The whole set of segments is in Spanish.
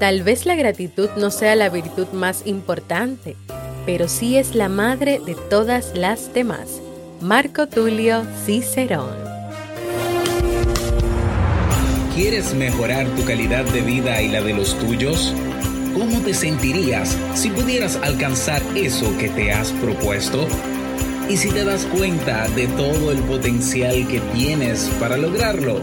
Tal vez la gratitud no sea la virtud más importante, pero sí es la madre de todas las demás. Marco Tulio Cicerón. ¿Quieres mejorar tu calidad de vida y la de los tuyos? ¿Cómo te sentirías si pudieras alcanzar eso que te has propuesto? ¿Y si te das cuenta de todo el potencial que tienes para lograrlo?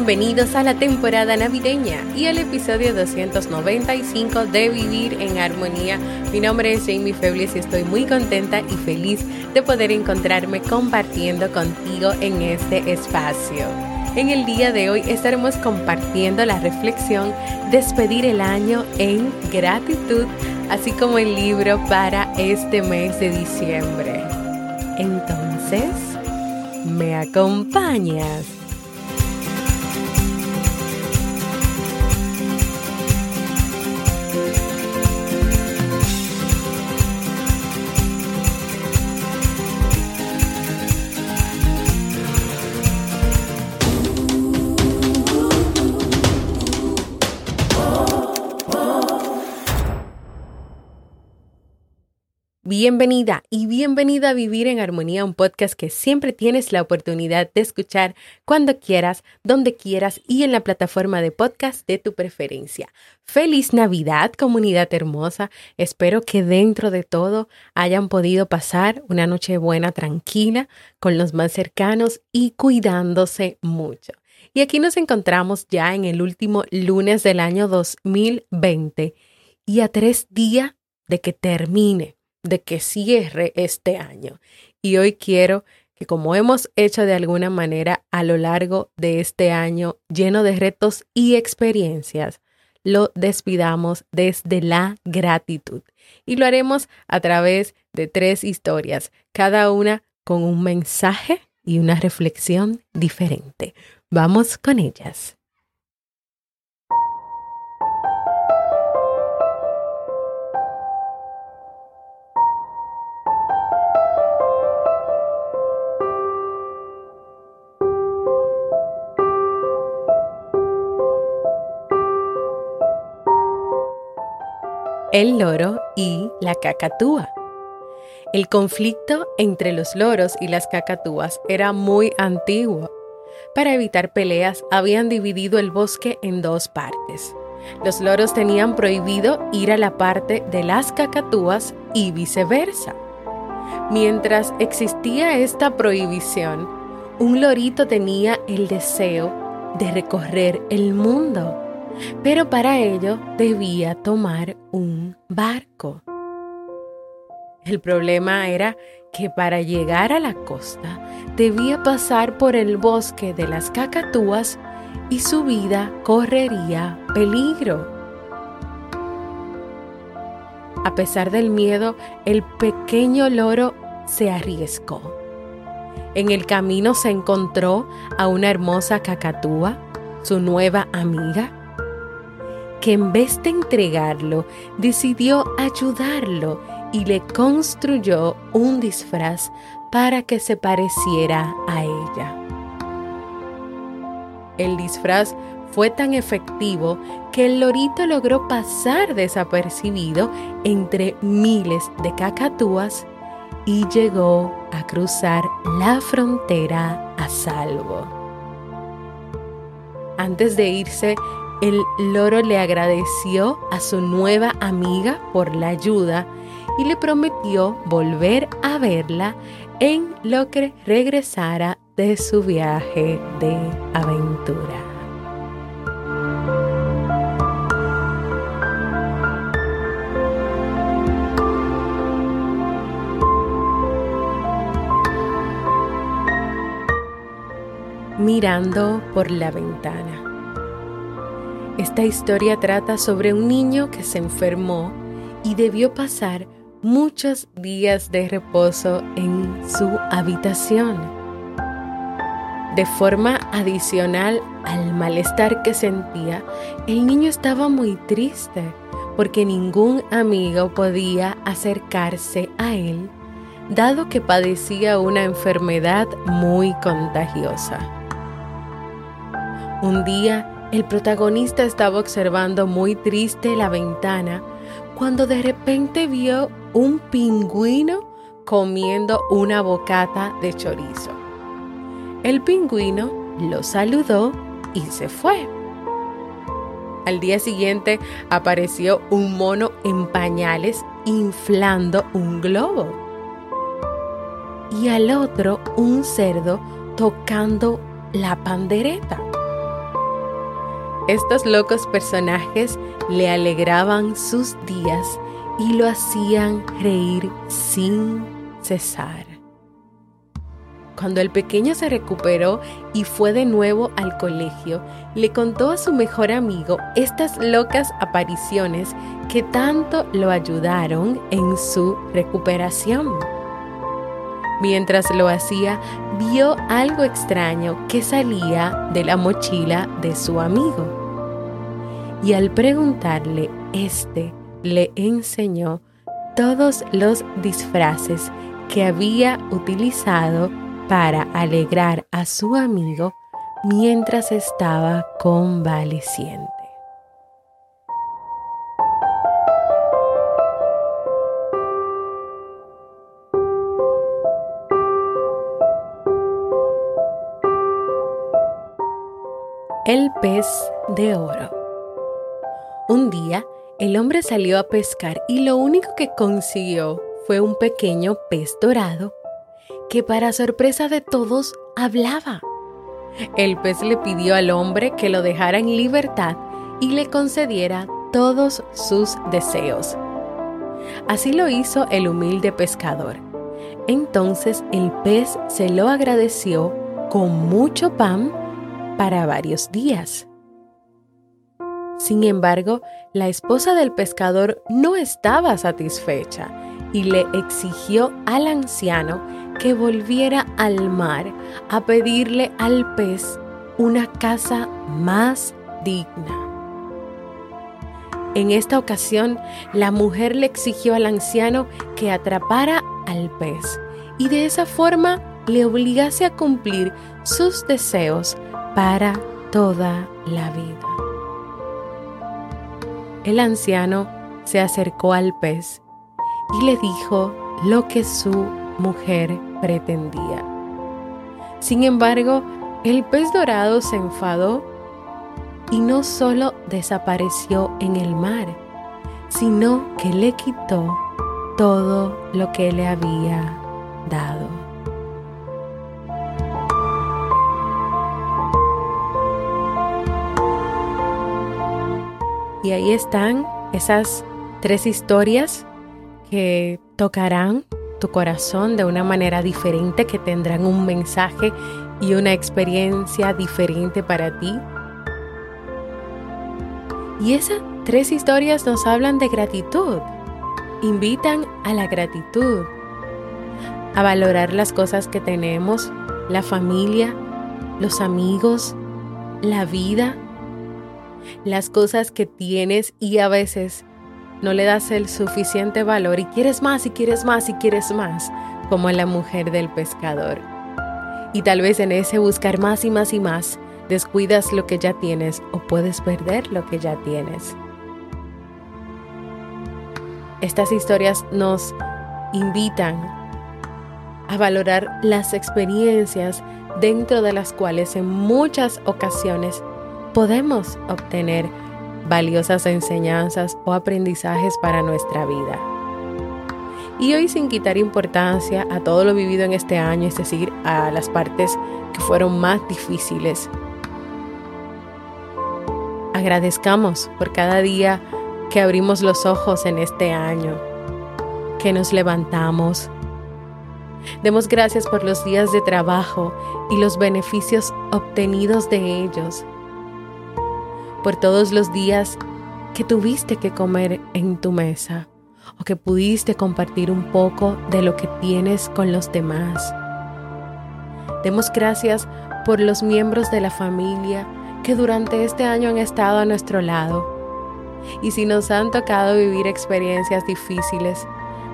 Bienvenidos a la temporada navideña y al episodio 295 de Vivir en Armonía. Mi nombre es Jamie Febles y estoy muy contenta y feliz de poder encontrarme compartiendo contigo en este espacio. En el día de hoy estaremos compartiendo la reflexión Despedir el año en gratitud, así como el libro para este mes de diciembre. Entonces, ¿me acompañas? Bienvenida y bienvenida a Vivir en Armonía, un podcast que siempre tienes la oportunidad de escuchar cuando quieras, donde quieras y en la plataforma de podcast de tu preferencia. Feliz Navidad, comunidad hermosa. Espero que dentro de todo hayan podido pasar una noche buena, tranquila, con los más cercanos y cuidándose mucho. Y aquí nos encontramos ya en el último lunes del año 2020 y a tres días de que termine de que cierre este año. Y hoy quiero que como hemos hecho de alguna manera a lo largo de este año lleno de retos y experiencias, lo despidamos desde la gratitud. Y lo haremos a través de tres historias, cada una con un mensaje y una reflexión diferente. Vamos con ellas. El loro y la cacatúa. El conflicto entre los loros y las cacatúas era muy antiguo. Para evitar peleas habían dividido el bosque en dos partes. Los loros tenían prohibido ir a la parte de las cacatúas y viceversa. Mientras existía esta prohibición, un lorito tenía el deseo de recorrer el mundo pero para ello debía tomar un barco. El problema era que para llegar a la costa debía pasar por el bosque de las cacatúas y su vida correría peligro. A pesar del miedo, el pequeño loro se arriesgó. En el camino se encontró a una hermosa cacatúa, su nueva amiga, que en vez de entregarlo, decidió ayudarlo y le construyó un disfraz para que se pareciera a ella. El disfraz fue tan efectivo que el lorito logró pasar desapercibido entre miles de cacatúas y llegó a cruzar la frontera a salvo. Antes de irse, el loro le agradeció a su nueva amiga por la ayuda y le prometió volver a verla en lo que regresara de su viaje de aventura. Mirando por la ventana. Esta historia trata sobre un niño que se enfermó y debió pasar muchos días de reposo en su habitación. De forma adicional al malestar que sentía, el niño estaba muy triste porque ningún amigo podía acercarse a él, dado que padecía una enfermedad muy contagiosa. Un día, el protagonista estaba observando muy triste la ventana cuando de repente vio un pingüino comiendo una bocata de chorizo. El pingüino lo saludó y se fue. Al día siguiente apareció un mono en pañales inflando un globo. Y al otro un cerdo tocando la pandereta. Estos locos personajes le alegraban sus días y lo hacían reír sin cesar. Cuando el pequeño se recuperó y fue de nuevo al colegio, le contó a su mejor amigo estas locas apariciones que tanto lo ayudaron en su recuperación. Mientras lo hacía, vio algo extraño que salía de la mochila de su amigo y al preguntarle, este le enseñó todos los disfraces que había utilizado para alegrar a su amigo mientras estaba convaleciente. El pez de oro. Un día, el hombre salió a pescar y lo único que consiguió fue un pequeño pez dorado que para sorpresa de todos hablaba. El pez le pidió al hombre que lo dejara en libertad y le concediera todos sus deseos. Así lo hizo el humilde pescador. Entonces el pez se lo agradeció con mucho pan para varios días. Sin embargo, la esposa del pescador no estaba satisfecha y le exigió al anciano que volviera al mar a pedirle al pez una casa más digna. En esta ocasión, la mujer le exigió al anciano que atrapara al pez y de esa forma le obligase a cumplir sus deseos para toda la vida. El anciano se acercó al pez y le dijo lo que su mujer pretendía. Sin embargo, el pez dorado se enfadó y no solo desapareció en el mar, sino que le quitó todo lo que le había dado. Y ahí están esas tres historias que tocarán tu corazón de una manera diferente, que tendrán un mensaje y una experiencia diferente para ti. Y esas tres historias nos hablan de gratitud, invitan a la gratitud, a valorar las cosas que tenemos, la familia, los amigos, la vida las cosas que tienes y a veces no le das el suficiente valor y quieres más y quieres más y quieres más, como la mujer del pescador. Y tal vez en ese buscar más y más y más, descuidas lo que ya tienes o puedes perder lo que ya tienes. Estas historias nos invitan a valorar las experiencias dentro de las cuales en muchas ocasiones podemos obtener valiosas enseñanzas o aprendizajes para nuestra vida. Y hoy sin quitar importancia a todo lo vivido en este año, es decir, a las partes que fueron más difíciles, agradezcamos por cada día que abrimos los ojos en este año, que nos levantamos. Demos gracias por los días de trabajo y los beneficios obtenidos de ellos, por todos los días que tuviste que comer en tu mesa o que pudiste compartir un poco de lo que tienes con los demás. Demos gracias por los miembros de la familia que durante este año han estado a nuestro lado. Y si nos han tocado vivir experiencias difíciles,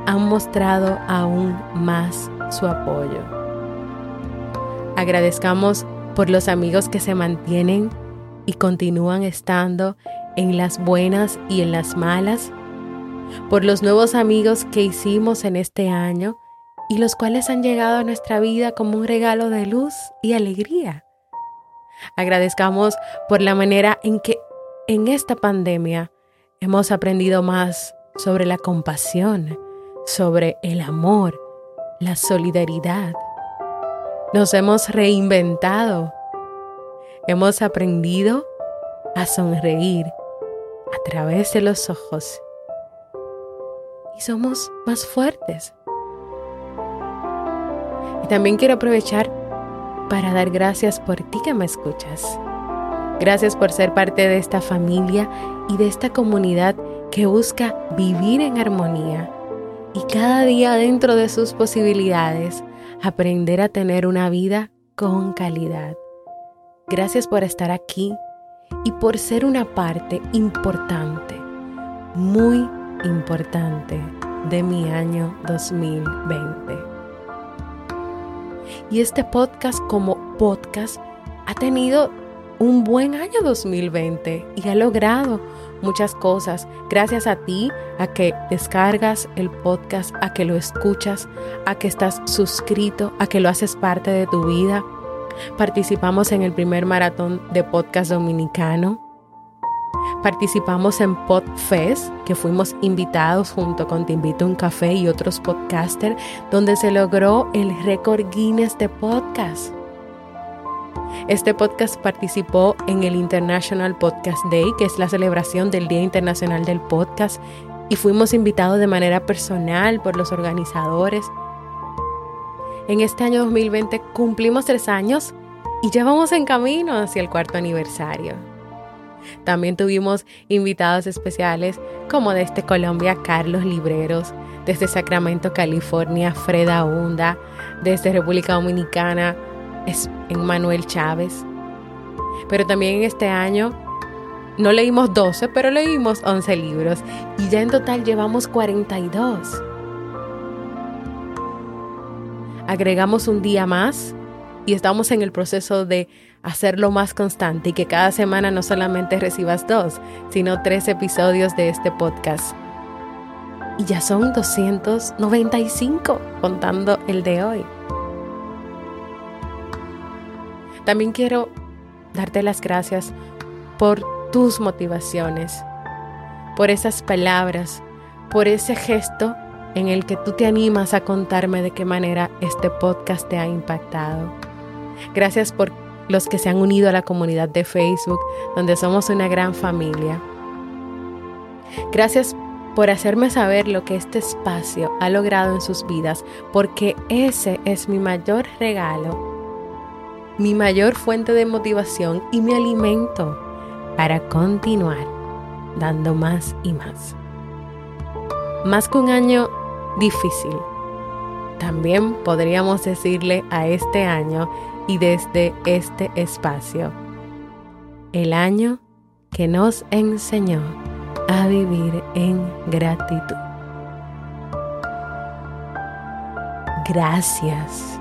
han mostrado aún más su apoyo. Agradezcamos por los amigos que se mantienen y continúan estando en las buenas y en las malas, por los nuevos amigos que hicimos en este año y los cuales han llegado a nuestra vida como un regalo de luz y alegría. Agradezcamos por la manera en que en esta pandemia hemos aprendido más sobre la compasión, sobre el amor, la solidaridad. Nos hemos reinventado. Hemos aprendido a sonreír a través de los ojos y somos más fuertes. Y también quiero aprovechar para dar gracias por ti que me escuchas. Gracias por ser parte de esta familia y de esta comunidad que busca vivir en armonía y cada día dentro de sus posibilidades aprender a tener una vida con calidad. Gracias por estar aquí y por ser una parte importante, muy importante de mi año 2020. Y este podcast como podcast ha tenido un buen año 2020 y ha logrado muchas cosas gracias a ti, a que descargas el podcast, a que lo escuchas, a que estás suscrito, a que lo haces parte de tu vida. Participamos en el primer maratón de podcast dominicano Participamos en PodFest, que fuimos invitados junto con Te Invito a un Café y otros podcasters, donde se logró el récord Guinness de podcast. Este podcast participó en el International Podcast Day, que es la celebración del Día Internacional del Podcast, y fuimos invitados de manera personal por los organizadores. En este año 2020 cumplimos tres años y ya vamos en camino hacia el cuarto aniversario. También tuvimos invitados especiales como desde Colombia Carlos Libreros, desde Sacramento, California Freda Hunda, desde República Dominicana Manuel Chávez. Pero también en este año no leímos 12, pero leímos 11 libros y ya en total llevamos 42. Agregamos un día más y estamos en el proceso de hacerlo más constante y que cada semana no solamente recibas dos, sino tres episodios de este podcast. Y ya son 295 contando el de hoy. También quiero darte las gracias por tus motivaciones, por esas palabras, por ese gesto en el que tú te animas a contarme de qué manera este podcast te ha impactado. Gracias por los que se han unido a la comunidad de Facebook, donde somos una gran familia. Gracias por hacerme saber lo que este espacio ha logrado en sus vidas, porque ese es mi mayor regalo, mi mayor fuente de motivación y mi alimento para continuar dando más y más. Más que un año difícil, también podríamos decirle a este año y desde este espacio. El año que nos enseñó a vivir en gratitud. Gracias.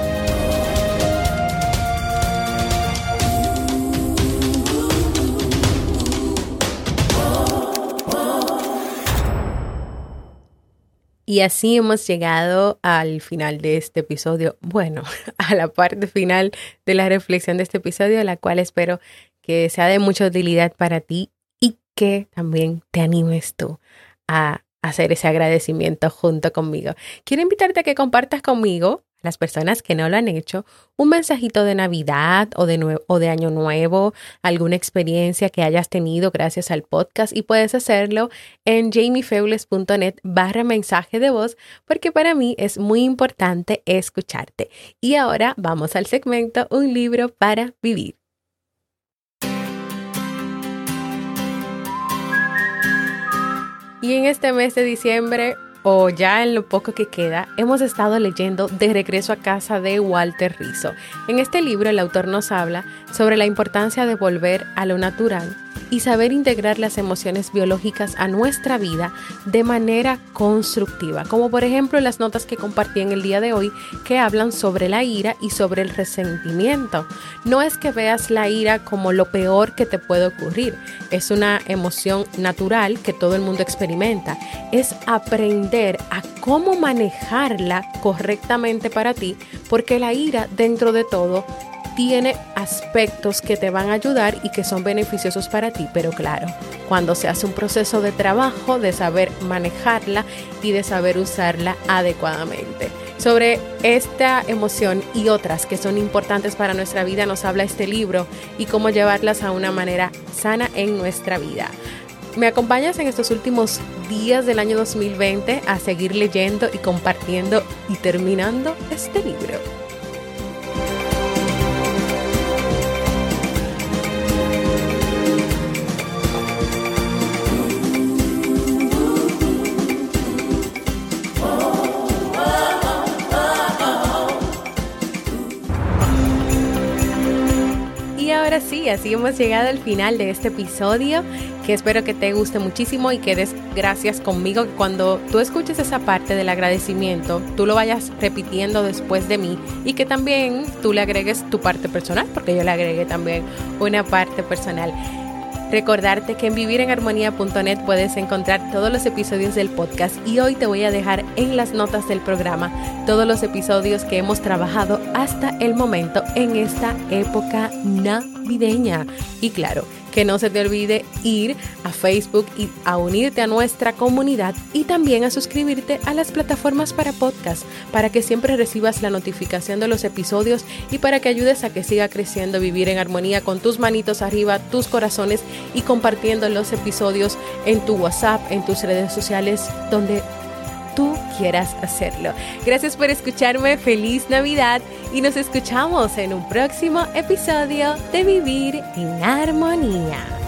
Y así hemos llegado al final de este episodio, bueno, a la parte final de la reflexión de este episodio, la cual espero que sea de mucha utilidad para ti y que también te animes tú a hacer ese agradecimiento junto conmigo. Quiero invitarte a que compartas conmigo las personas que no lo han hecho, un mensajito de Navidad o de, o de Año Nuevo, alguna experiencia que hayas tenido gracias al podcast y puedes hacerlo en jamiefeules.net barra mensaje de voz porque para mí es muy importante escucharte. Y ahora vamos al segmento Un libro para vivir. Y en este mes de diciembre o ya en lo poco que queda, hemos estado leyendo De regreso a casa de Walter Rizzo. En este libro el autor nos habla sobre la importancia de volver a lo natural y saber integrar las emociones biológicas a nuestra vida de manera constructiva, como por ejemplo las notas que compartí en el día de hoy que hablan sobre la ira y sobre el resentimiento. No es que veas la ira como lo peor que te puede ocurrir, es una emoción natural que todo el mundo experimenta, es aprender a cómo manejarla correctamente para ti, porque la ira dentro de todo tiene aspectos que te van a ayudar y que son beneficiosos para ti, pero claro, cuando se hace un proceso de trabajo, de saber manejarla y de saber usarla adecuadamente. Sobre esta emoción y otras que son importantes para nuestra vida nos habla este libro y cómo llevarlas a una manera sana en nuestra vida. ¿Me acompañas en estos últimos días del año 2020 a seguir leyendo y compartiendo y terminando este libro? Sí, así hemos llegado al final de este episodio, que espero que te guste muchísimo y que des gracias conmigo. Cuando tú escuches esa parte del agradecimiento, tú lo vayas repitiendo después de mí y que también tú le agregues tu parte personal, porque yo le agregué también una parte personal. Recordarte que en vivirenarmonía.net puedes encontrar todos los episodios del podcast y hoy te voy a dejar en las notas del programa todos los episodios que hemos trabajado hasta el momento en esta época navideña. Y claro, que no se te olvide ir a Facebook y a unirte a nuestra comunidad y también a suscribirte a las plataformas para podcast para que siempre recibas la notificación de los episodios y para que ayudes a que siga creciendo vivir en armonía con tus manitos arriba, tus corazones y compartiendo los episodios en tu WhatsApp, en tus redes sociales, donde tú quieras hacerlo. Gracias por escucharme, feliz Navidad y nos escuchamos en un próximo episodio de Vivir en Armonía.